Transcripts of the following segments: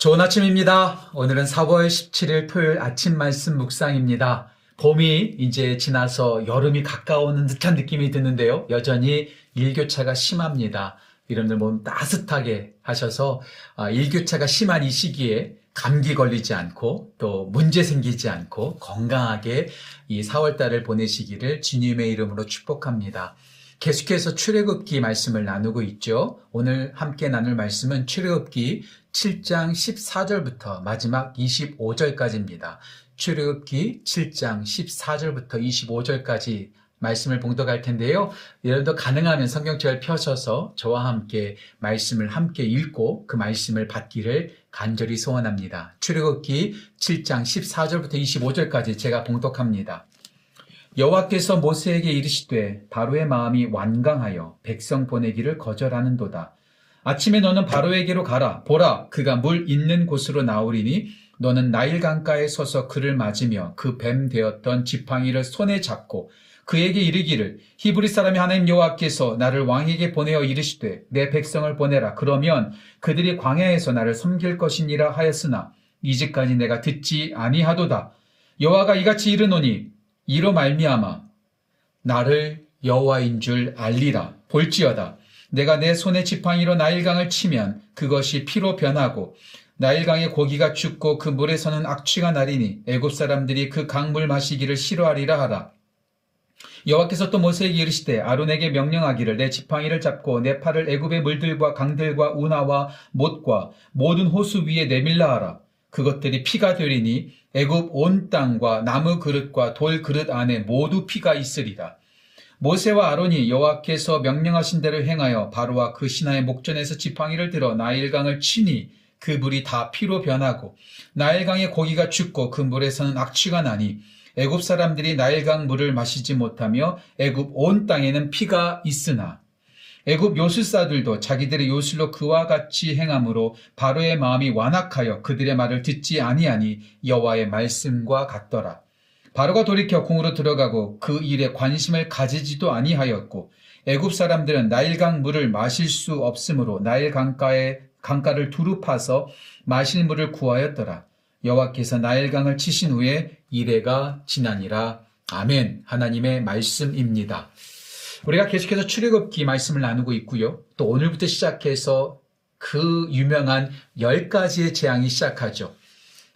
좋은 아침입니다. 오늘은 4월 17일 토요일 아침 말씀 묵상입니다. 봄이 이제 지나서 여름이 가까워오는 듯한 느낌이 드는데요. 여전히 일교차가 심합니다. 여러분들 몸 따뜻하게 하셔서 아, 일교차가 심한 이 시기에 감기 걸리지 않고 또 문제 생기지 않고 건강하게 이 4월달을 보내시기를 주님의 이름으로 축복합니다. 계속해서 출애굽기 말씀을 나누고 있죠. 오늘 함께 나눌 말씀은 출애굽기 7장 14절부터 마지막 25절까지입니다. 출애굽기 7장 14절부터 25절까지 말씀을 봉독할 텐데요. 여러분도 가능하면 성경책을 펴셔서 저와 함께 말씀을 함께 읽고 그 말씀을 받기를 간절히 소원합니다. 출애굽기 7장 14절부터 25절까지 제가 봉독합니다. 여호와께서 모세에게 이르시되 바로의 마음이 완강하여 백성 보내기를 거절하는도다. 아침에 너는 바로에게로 가라. 보라, 그가 물 있는 곳으로 나오리니 너는 나일 강가에 서서 그를 맞으며 그 뱀 되었던 지팡이를 손에 잡고 그에게 이르기를 히브리 사람이 하나님 여호와께서 나를 왕에게 보내어 이르시되 내 백성을 보내라. 그러면 그들이 광야에서 나를 섬길 것이니라 하였으나 이제까지 내가 듣지 아니하도다. 여호와가 이같이 이르노니 이로 말미암아 나를 여호와인 줄 알리라. 볼지어다. 내가 내 손에 지팡이로 나일강을 치면 그것이 피로 변하고 나일강의 고기가 죽고 그 물에서는 악취가 나리니 애굽 사람들이 그 강물 마시기를 싫어하리라 하라. 여호와께서 또 모세에게 이르시되 아론에게 명령하기를 내 지팡이를 잡고 내 팔을 애굽의 물들과 강들과 운하와 못과 모든 호수 위에 내밀라 하라. 그것들이 피가 되리니 애굽 온 땅과 나무 그릇과 돌 그릇 안에 모두 피가 있으리라. 모세와 아론이 여호와께서 명령하신 대로 행하여 바로와 그 신하의 목전에서 지팡이를 들어 나일강을 치니 그 물이 다 피로 변하고 나일강의 고기가 죽고 그 물에서는 악취가 나니 애굽 사람들이 나일강 물을 마시지 못하며 애굽 온 땅에는 피가 있으나 애굽 요술사들도 자기들의 요술로 그와 같이 행함으로 바로의 마음이 완악하여 그들의 말을 듣지 아니하니 여호와의 말씀과 같더라. 바로가 돌이켜 궁으로 들어가고 그 일에 관심을 가지지도 아니하였고 애굽 사람들은 나일강 물을 마실 수 없으므로 나일 강가에 강가를 두루 파서 마실 물을 구하였더라. 여호와께서 나일강을 치신 후에 이래가 지나니라. 아멘. 하나님의 말씀입니다. 우리가 계속해서 출애굽기 말씀을 나누고 있고요. 또 오늘부터 시작해서 그 유명한 열 가지의 재앙이 시작하죠.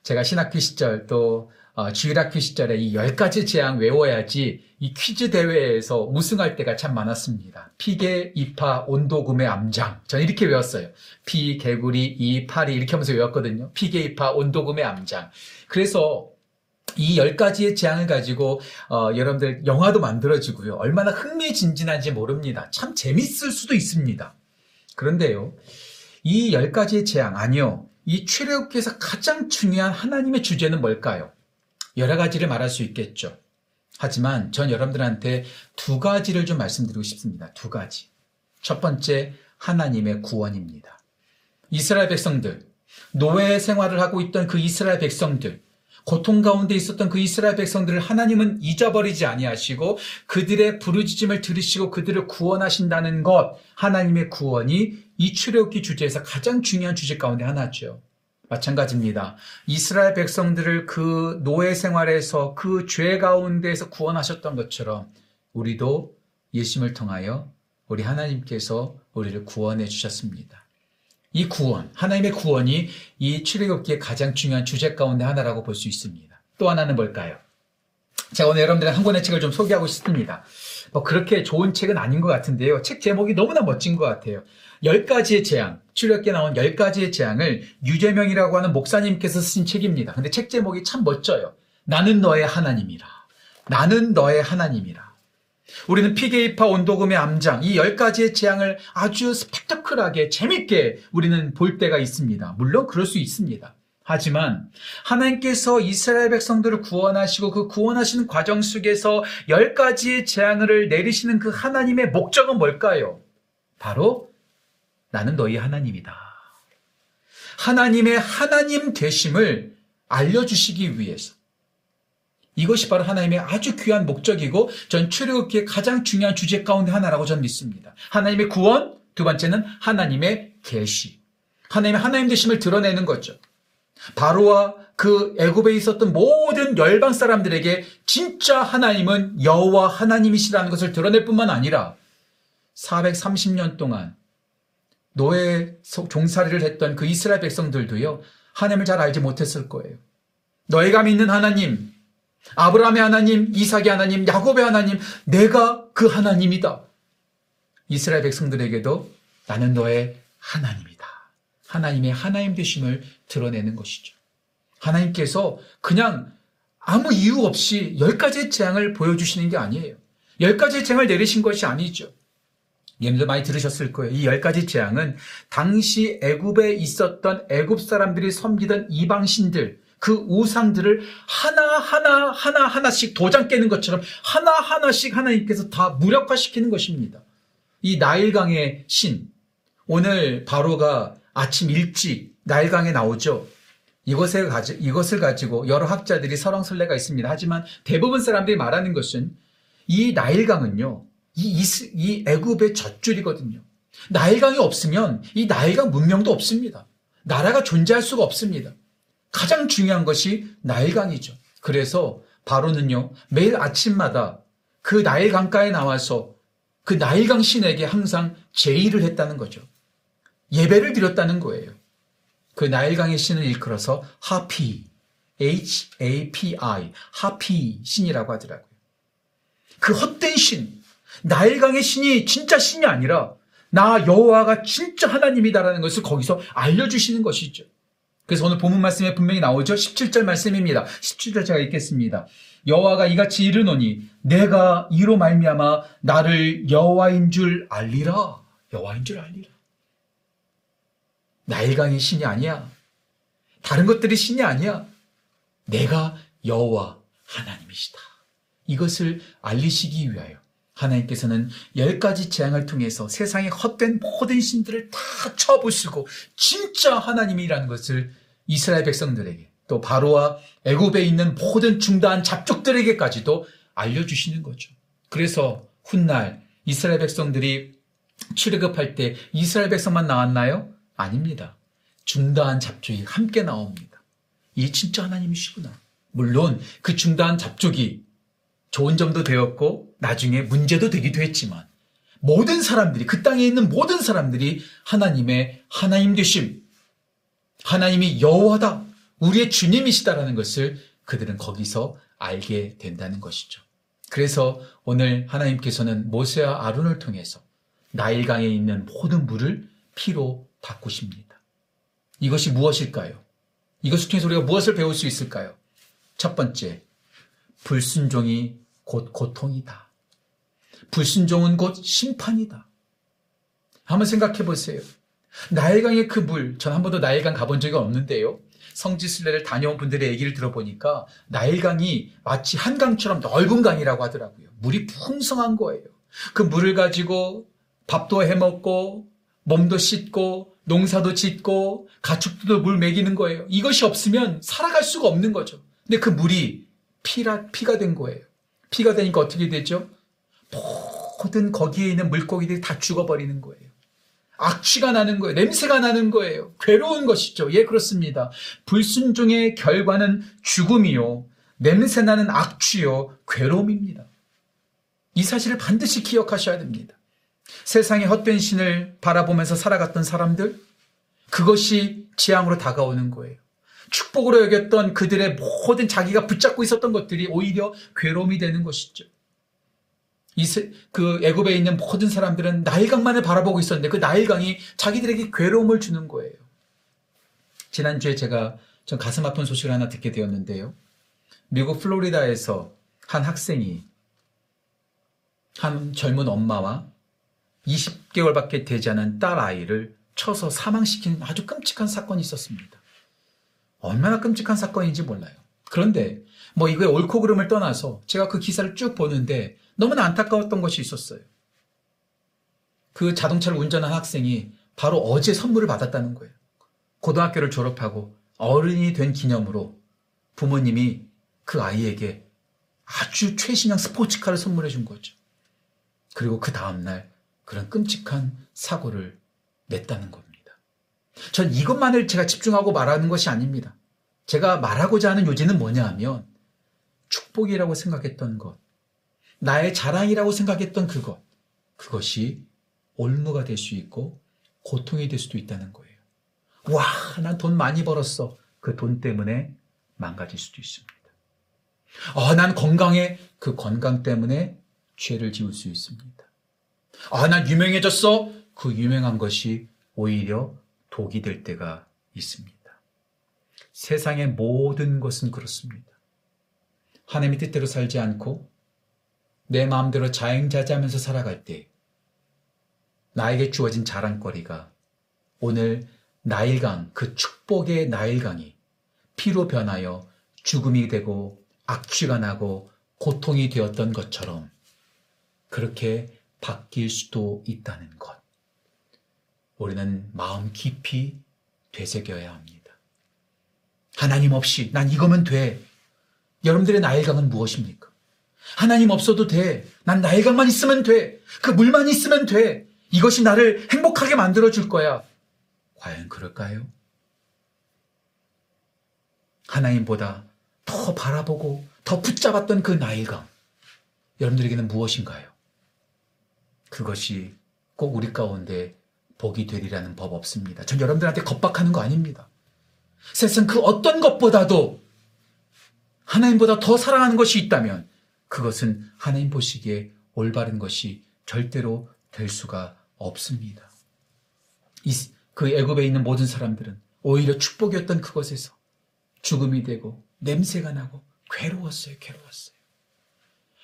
제가 신학교 시절 또 어, 주일학교 시절에 이 열 가지 재앙 외워야지 이 퀴즈 대회에서 우승할 때가 참 많았습니다. 피계, 이파, 온도금의 암장. 전 이렇게 외웠어요. 피, 개구리, 이, 파리 이렇게 하면서 외웠거든요. 피계, 이파, 온도금의 암장. 그래서 이 열 가지의 재앙을 가지고 어, 여러분들 영화도 만들어지고요. 얼마나 흥미진진한지 모릅니다. 참 재밌을 수도 있습니다. 그런데요. 이 열 가지의 재앙 아니요. 이 출애굽기에서 가장 중요한 하나님의 주제는 뭘까요? 여러 가지를 말할 수 있겠죠. 하지만 전 여러분들한테 두 가지를 좀 말씀드리고 싶습니다. 두 가지. 첫 번째, 하나님의 구원입니다. 이스라엘 백성들, 노예 생활을 하고 있던 그 이스라엘 백성들, 고통 가운데 있었던 그 이스라엘 백성들을 하나님은 잊어버리지 아니하시고 그들의 부르짖음을 들으시고 그들을 구원하신다는 것, 하나님의 구원이 이 출애굽기 주제에서 가장 중요한 주제 가운데 하나죠. 마찬가지입니다. 이스라엘 백성들을 그 노예 생활에서 그 죄 가운데에서 구원하셨던 것처럼 우리도 예심을 통하여 우리 하나님께서 우리를 구원해 주셨습니다. 이 구원, 하나님의 구원이 이 출애굽기의 가장 중요한 주제 가운데 하나라고 볼 수 있습니다. 또 하나는 뭘까요? 제가 오늘 여러분들한 권의 책을 좀 소개하고 싶습니다. 뭐 그렇게 좋은 책은 아닌 것 같은데요. 책 제목이 너무나 멋진 것 같아요. 열 가지의 재앙, 출력기에 나온 열 가지의 재앙을 유재명이라고 하는 목사님께서 쓰신 책입니다. 근데 책 제목이 참 멋져요. 나는 너의 하나님이라. 나는 너의 하나님이라. 우리는 피게이파 온도금의 암장, 이열 가지의 재앙을 아주 스펙터클하게 재밌게 우리는 볼 때가 있습니다. 물론 그럴 수 있습니다. 하지만 하나님께서 이스라엘 백성들을 구원하시고 그 구원하시는 과정 속에서 열 가지의 재앙을 내리시는 그 하나님의 목적은 뭘까요? 바로 나는 너희 하나님이다. 하나님의 하나님 되심을 알려주시기 위해서. 이것이 바로 하나님의 아주 귀한 목적이고 전 출애굽기의 가장 중요한 주제 가운데 하나라고 저는 믿습니다. 하나님의 구원, 두 번째는 하나님의 계시. 하나님의 하나님 되심을 드러내는 거죠. 바로와 그 애굽에 있었던 모든 열방 사람들에게 진짜 하나님은 여호와 하나님이시라는 것을 드러낼 뿐만 아니라 430년 동안 노예 종살이를 했던 그 이스라엘 백성들도요. 하나님을 잘 알지 못했을 거예요. 너희가 믿는 하나님, 아브라함의 하나님, 이삭의 하나님, 야곱의 하나님, 내가 그 하나님이다. 이스라엘 백성들에게도 나는 너의 하나님이다. 하나님의 하나님 되심을 드러내는 것이죠. 하나님께서 그냥 아무 이유 없이 열 가지의 재앙을 보여주시는 게 아니에요. 열 가지의 재앙을 내리신 것이 아니죠. 여러분들 많이 들으셨을 거예요. 이 열 가지 재앙은 당시 애굽에 있었던 애굽 사람들이 섬기던 이방신들 그 우상들을 하나하나 하나하나씩 도장 깨는 것처럼 하나하나씩 하나님께서 다 무력화시키는 것입니다. 이 나일강의 신 오늘 바로가 아침 일찍 나일강에 나오죠. 이것을, 가지, 이것을 가지고 여러 학자들이 설왕설래가 있습니다. 하지만 대부분 사람들이 말하는 것은 이 나일강은요, 이, 이스, 이 애굽의 젖줄이거든요. 나일강이 없으면 이 나일강 문명도 없습니다. 나라가 존재할 수가 없습니다. 가장 중요한 것이 나일강이죠. 그래서 바로는요, 매일 아침마다 그 나일강가에 나와서 그 나일강 신에게 항상 제의를 했다는 거죠. 예배를 드렸다는 거예요. 그 나일강의 신을 일컬어서 하피, H-A-P-I, 하피 신이라고 하더라고요. 그 헛된 신, 나일강의 신이 진짜 신이 아니라 나 여호와가 진짜 하나님이다라는 것을 거기서 알려주시는 것이죠. 그래서 오늘 본문 말씀에 분명히 나오죠. 17절 말씀입니다. 17절 제가 읽겠습니다. 여호와가 이같이 이르노니 내가 이로 말미암아 나를 여호와인 줄 알리라. 여호와인 줄 알리라. 나일강이 신이 아니야. 다른 것들이 신이 아니야. 내가 여호와 하나님이시다. 이것을 알리시기 위하여 하나님께서는 열 가지 재앙을 통해서 세상의 헛된 모든 신들을 다 쳐부수고 진짜 하나님이라는 것을 이스라엘 백성들에게 또 바로와 애굽에 있는 모든 중다한 잡족들에게까지도 알려주시는 거죠. 그래서 훗날 이스라엘 백성들이 출애굽할 때 이스라엘 백성만 나왔나요? 아닙니다. 중다한 잡족이 함께 나옵니다. 이 진짜 하나님이시구나. 물론 그 중다한 잡족이 좋은 점도 되었고 나중에 문제도 되기도 했지만 모든 사람들이 그 땅에 있는 모든 사람들이 하나님의 하나님 되심 하나님이 여호와다 우리의 주님이시다라는 것을 그들은 거기서 알게 된다는 것이죠. 그래서 오늘 하나님께서는 모세와 아론을 통해서 나일강에 있는 모든 물을 피로 바꾸십니다. 이것이 무엇일까요? 이것을 통해서 우리가 무엇을 배울 수 있을까요? 첫 번째, 불순종이 곧 고통이다. 불순종은 곧 심판이다. 한번 생각해 보세요. 나일강의 그 물, 전 한 번도 나일강 가본 적이 없는데요. 성지순례를 다녀온 분들의 얘기를 들어보니까 나일강이 마치 한강처럼 넓은 강이라고 하더라고요. 물이 풍성한 거예요. 그 물을 가지고 밥도 해 먹고 몸도 씻고 농사도 짓고 가축들도 물 먹이는 거예요. 이것이 없으면 살아갈 수가 없는 거죠. 근데 그 물이 피라, 피가 된 거예요. 피가 되니까 어떻게 되죠? 모든 거기에 있는 물고기들이 다 죽어버리는 거예요. 악취가 나는 거예요. 냄새가 나는 거예요. 괴로운 것이죠. 예, 그렇습니다. 불순종의 결과는 죽음이요. 냄새나는 악취요. 괴로움입니다. 이 사실을 반드시 기억하셔야 됩니다. 세상의 헛된 신을 바라보면서 살아갔던 사람들, 그것이 재앙으로 다가오는 거예요. 축복으로 여겼던 그들의 모든 자기가 붙잡고 있었던 것들이 오히려 괴로움이 되는 것이죠. 이세, 그 애굽에 있는 모든 사람들은 나일강만을 바라보고 있었는데 그 나일강이 자기들에게 괴로움을 주는 거예요. 지난주에 제가 좀 가슴 아픈 소식을 하나 듣게 되었는데요. 미국 플로리다에서 한 학생이 한 젊은 엄마와 20개월밖에 되지 않은 딸 아이를 쳐서 사망시키는 아주 끔찍한 사건이 있었습니다. 얼마나 끔찍한 사건인지 몰라요. 그런데 뭐 이거의 옳고 그름을 떠나서 제가 그 기사를 쭉 보는데 너무나 안타까웠던 것이 있었어요. 그 자동차를 운전한 학생이 바로 어제 선물을 받았다는 거예요. 고등학교를 졸업하고 어른이 된 기념으로 부모님이 그 아이에게 아주 최신형 스포츠카를 선물해 준 거죠. 그리고 그 다음날 그런 끔찍한 사고를 냈다는 겁니다. 전 이것만을 제가 집중하고 말하는 것이 아닙니다. 제가 말하고자 하는 요지는 뭐냐 하면 축복이라고 생각했던 것, 나의 자랑이라고 생각했던 그것, 그것이 올무가 될 수 있고 고통이 될 수도 있다는 거예요. 와, 난 돈 많이 벌었어. 그 돈 때문에 망가질 수도 있습니다. 아, 난 건강해. 그 건강 때문에 죄를 지을 수 있습니다. 아, 난 유명해졌어. 그 유명한 것이 오히려 독이 될 때가 있습니다. 세상의 모든 것은 그렇습니다. 하나님의 뜻대로 살지 않고 내 마음대로 자행자재하면서 살아갈 때 나에게 주어진 자랑거리가 오늘 나일강, 그 축복의 나일강이 피로 변하여 죽음이 되고 악취가 나고 고통이 되었던 것처럼 그렇게 바뀔 수도 있다는 것. 우리는 마음 깊이 되새겨야 합니다. 하나님 없이 난 이거면 돼. 여러분들의 나일강은 무엇입니까? 하나님 없어도 돼. 난 나일강만 있으면 돼. 그 물만 있으면 돼. 이것이 나를 행복하게 만들어 줄 거야. 과연 그럴까요? 하나님보다 더 바라보고 더 붙잡았던 그 나일강. 여러분들에게는 무엇인가요? 그것이 꼭 우리 가운데 복이 되리라는 법 없습니다. 전 여러분들한테 겁박하는 거 아닙니다. 세상 그 어떤 것보다도 하나님보다 더 사랑하는 것이 있다면 그것은 하나님 보시기에 올바른 것이 절대로 될 수가 없습니다. 그 애굽에 있는 모든 사람들은 오히려 축복이었던 그것에서 죽음이 되고 냄새가 나고 괴로웠어요. 괴로웠어요.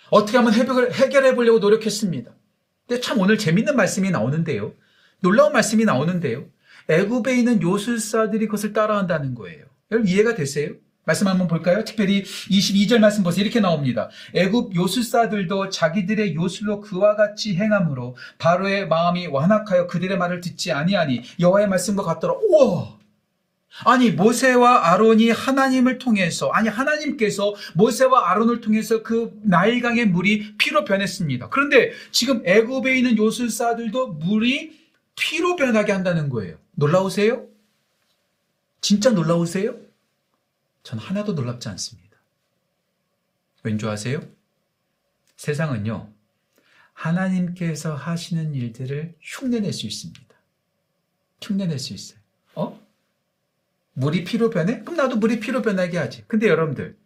어떻게 하면 해결해 보려고 노력했습니다. 근데 참 오늘 재밌는 말씀이 나오는데요. 놀라운 말씀이 나오는데요. 애굽에 있는 요술사들이 그것을 따라한다는 거예요. 여러분 이해가 되세요? 말씀 한번 볼까요? 특별히 22절 말씀 보세요. 이렇게 나옵니다. 애굽 요술사들도 자기들의 요술로 그와 같이 행함으로 바로의 마음이 완악하여 그들의 말을 듣지 아니하니 여호와의 말씀과 같더라. 우와! 아니 모세와 아론이 하나님을 통해서 아니 하나님께서 모세와 아론을 통해서 그 나일강의 물이 피로 변했습니다. 그런데 지금 애굽에 있는 요술사들도 물이 피로 변하게 한다는 거예요. 놀라우세요? 진짜 놀라우세요? 전 하나도 놀랍지 않습니다. 왠지 아세요? 세상은요, 하나님께서 하시는 일들을 흉내낼 수 있습니다. 흉내낼 수 있어요. 어? 물이 피로 변해? 그럼 나도 물이 피로 변하게 하지. 근데 여러분들,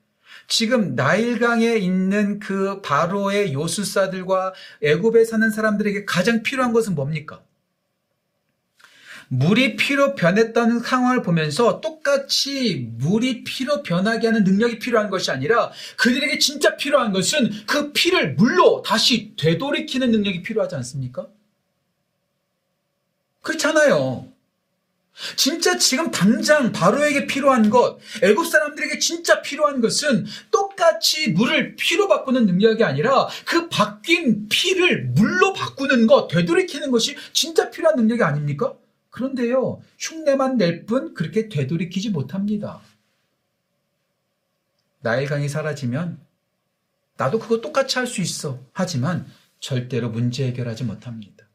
지금 나일강에 있는 그 바로의 요술사들과 애굽에 사는 사람들에게 가장 필요한 것은 뭡니까? 물이 피로 변했다는 상황을 보면서 똑같이 물이 피로 변하게 하는 능력이 필요한 것이 아니라 그들에게 진짜 필요한 것은 그 피를 물로 다시 되돌이키는 능력이 필요하지 않습니까? 그렇잖아요. 진짜 지금 당장 바로에게 필요한 것, 애굽 사람들에게 진짜 필요한 것은 똑같이 물을 피로 바꾸는 능력이 아니라 그 바뀐 피를 물로 바꾸는 것, 되돌이키는 것이 진짜 필요한 능력이 아닙니까? 그런데요, 흉내만 낼 뿐 그렇게 되돌이키지 못합니다. 나일강이 사라지면 나도 그거 똑같이 할 수 있어. 하지만 절대로 문제 해결하지 못합니다.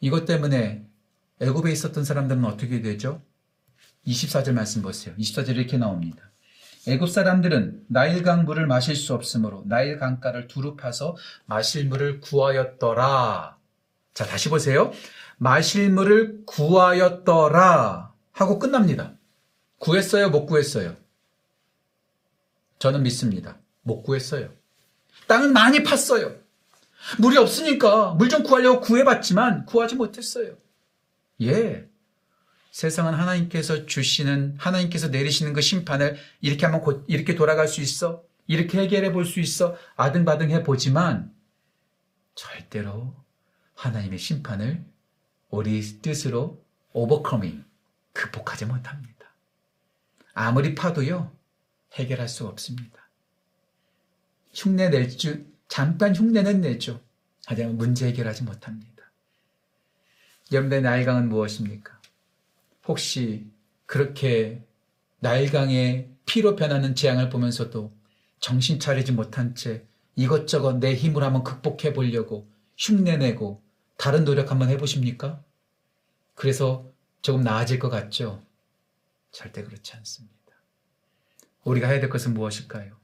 이것 때문에 애굽에 있었던 사람들은 어떻게 되죠? 24절 말씀 보세요. 24절 이렇게 나옵니다. 애굽 사람들은 나일강 물을 마실 수 없으므로 나일 강가를 두루 파서 마실 물을 구하였더라. 자, 다시 보세요. 마실 물을 구하였더라 하고 끝납니다. 구했어요? 못 구했어요? 저는 믿습니다. 못 구했어요. 땅은 많이 팠어요. 물이 없으니까 물 좀 구하려고 구해봤지만 구하지 못했어요. 예. 세상은 하나님께서 주시는, 하나님께서 내리시는 그 심판을 이렇게 하면 곧, 이렇게 돌아갈 수 있어? 이렇게 해결해 볼 수 있어? 아등바등 해 보지만 절대로 하나님의 심판을 우리 뜻으로 오버커밍, 극복하지 못합니다. 아무리 파도요, 해결할 수 없습니다. 흉내 낼 줄, 잠깐 흉내는 내죠. 하지만 문제 해결하지 못합니다. 여러분의 나일강은 무엇입니까? 혹시 그렇게 나일강의 피로 변하는 재앙을 보면서도 정신 차리지 못한 채 이것저것 내 힘으로 한번 극복해 보려고 흉내내고 다른 노력 한번 해보십니까? 그래서 조금 나아질 것 같죠? 절대 그렇지 않습니다. 우리가 해야 될 것은 무엇일까요?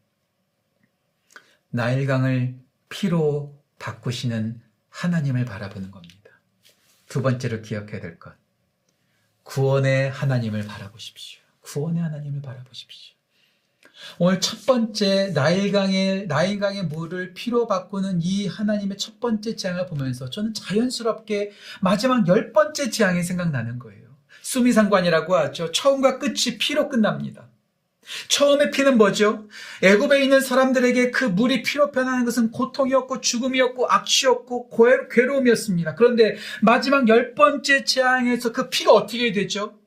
나일강을 피로 바꾸시는 하나님을 바라보는 겁니다. 두 번째로 기억해야 될 것. 구원의 하나님을 바라보십시오. 구원의 하나님을 바라보십시오. 오늘 첫 번째 나일강의 나일강의 물을 피로 바꾸는 이 하나님의 첫 번째 재앙을 보면서 저는 자연스럽게 마지막 열 번째 재앙이 생각나는 거예요. 수미상관이라고 하죠. 처음과 끝이 피로 끝납니다. 처음에 피는 뭐죠? 애굽에 있는 사람들에게 그 물이 피로 변하는 것은 고통이었고 죽음이었고 악취였고 괴로움이었습니다. 그런데 마지막 열 번째 재앙에서 그 피가 어떻게 되죠?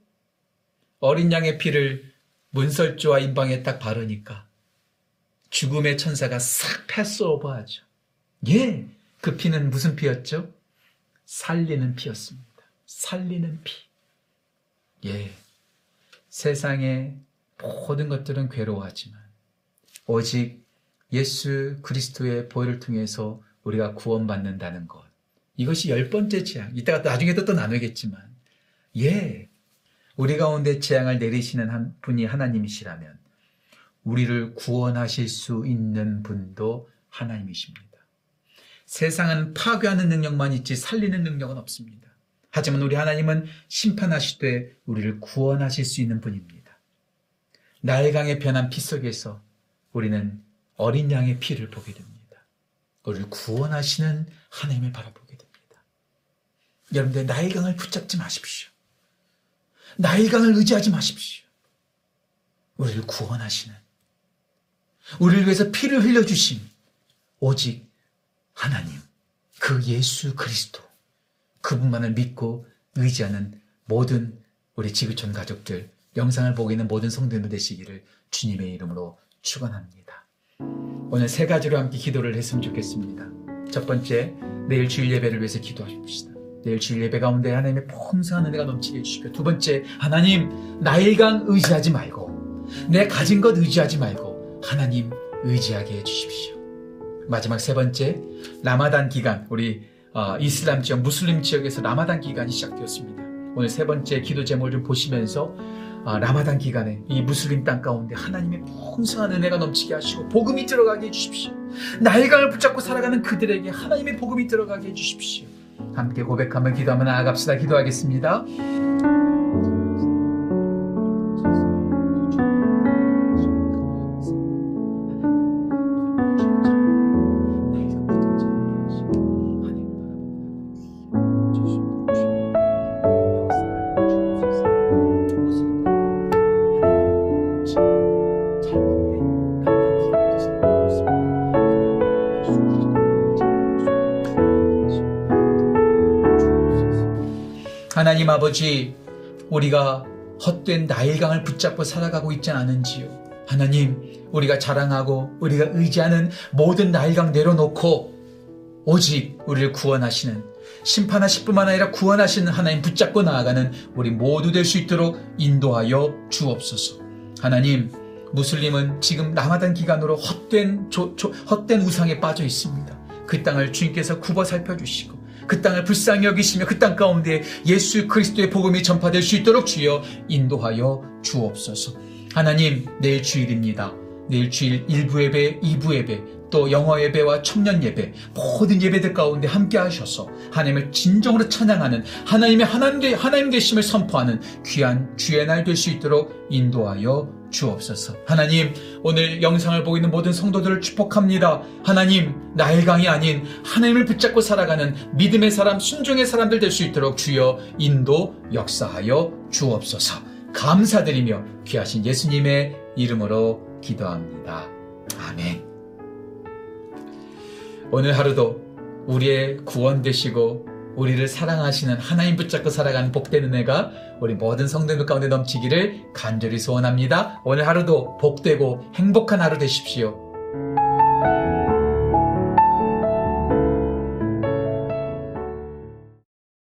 어린 양의 피를 문설주와 인방에 딱 바르니까 죽음의 천사가 싹 패스오버하죠. 예, 그 피는 무슨 피였죠? 살리는 피였습니다. 살리는 피. 예, 세상에 모든 것들은 괴로워하지만 오직 예수 그리스도의 보혈을 통해서 우리가 구원받는다는 것. 이것이 열 번째 재앙. 이따가 나중에도 또 나누겠지만, 예, 우리 가운데 재앙을 내리시는 한 분이 하나님이시라면, 우리를 구원하실 수 있는 분도 하나님이십니다. 세상은 파괴하는 능력만 있지 살리는 능력은 없습니다. 하지만 우리 하나님은 심판하실 때 우리를 구원하실 수 있는 분입니다. 날강에 변한 피 속에서 우리는 어린 양의 피를 보게 됩니다. 우리를 구원하시는 하나님을 바라보게 됩니다. 여러분들 나일강을 붙잡지 마십시오. 나일강을 의지하지 마십시오. 우리를 구원하시는 우리를 위해서 피를 흘려주신 오직 하나님 그 예수 그리스도 그분만을 믿고 의지하는 모든 우리 지구촌 가족들 영상을 보고 있는 모든 성도님들 되시기를 주님의 이름으로 축원합니다. 오늘 세 가지로 함께 기도를 했으면 좋겠습니다. 첫 번째, 내일 주일 예배를 위해서 기도하십시다. 내일 주일 예배 가운데 하나님의 풍성한 은혜가 넘치게 해주시고 두 번째, 하나님 나일강 의지하지 말고 내 가진 것 의지하지 말고 하나님 의지하게 해주십시오. 마지막 세 번째, 라마단 기간 우리 어, 이슬람 지역, 무슬림 지역에서 라마단 기간이 시작되었습니다. 오늘 세 번째 기도 제목을 좀 보시면서 아, 라마단 기간에 이 무슬림 땅 가운데 하나님의 풍성한 은혜가 넘치게 하시고 복음이 들어가게 해주십시오. 날강을 붙잡고 살아가는 그들에게 하나님의 복음이 들어가게 해주십시오. 함께 고백하며 기도하며 나아갑시다. 기도하겠습니다. 하나님 아버지, 우리가 헛된 나일강을 붙잡고 살아가고 있지 않은지요. 하나님, 우리가 자랑하고 우리가 의지하는 모든 나일강 내려놓고 오직 우리를 구원하시는 심판하실 뿐만 아니라 구원하시는 하나님 붙잡고 나아가는 우리 모두 될 수 있도록 인도하여 주옵소서. 하나님, 무슬림은 지금 라마단 기간으로 헛된 조, 조, 헛된 우상에 빠져 있습니다. 그 땅을 주님께서 굽어 살펴주시고 그 땅을 불쌍히 여기시며 그 땅 가운데 예수 그리스도의 복음이 전파될 수 있도록 주여 인도하여 주옵소서. 하나님, 내일 주일입니다. 내일 주일 1부 예배, 2부 예배, 또 영어 예배와 청년 예배, 모든 예배들 가운데 함께 하셔서 하나님을 진정으로 찬양하는 하나님의 하나님, 하나님 계심을 선포하는 귀한 주의 날 될 수 있도록 인도하여 주옵소서. 하나님, 오늘 영상을 보고 있는 모든 성도들을 축복합니다. 하나님, 나일강이 아닌 하나님을 붙잡고 살아가는 믿음의 사람, 순종의 사람들 될 수 있도록 주여 인도 역사하여 주옵소서. 감사드리며 귀하신 예수님의 이름으로 기도합니다. 아멘. 오늘 하루도 우리의 구원 되시고 우리를 사랑하시는 하나님 붙잡고 살아가는 복된 은혜가 우리 모든 성도들 가운데 넘치기를 간절히 소원합니다. 오늘 하루도 복되고 행복한 하루 되십시오.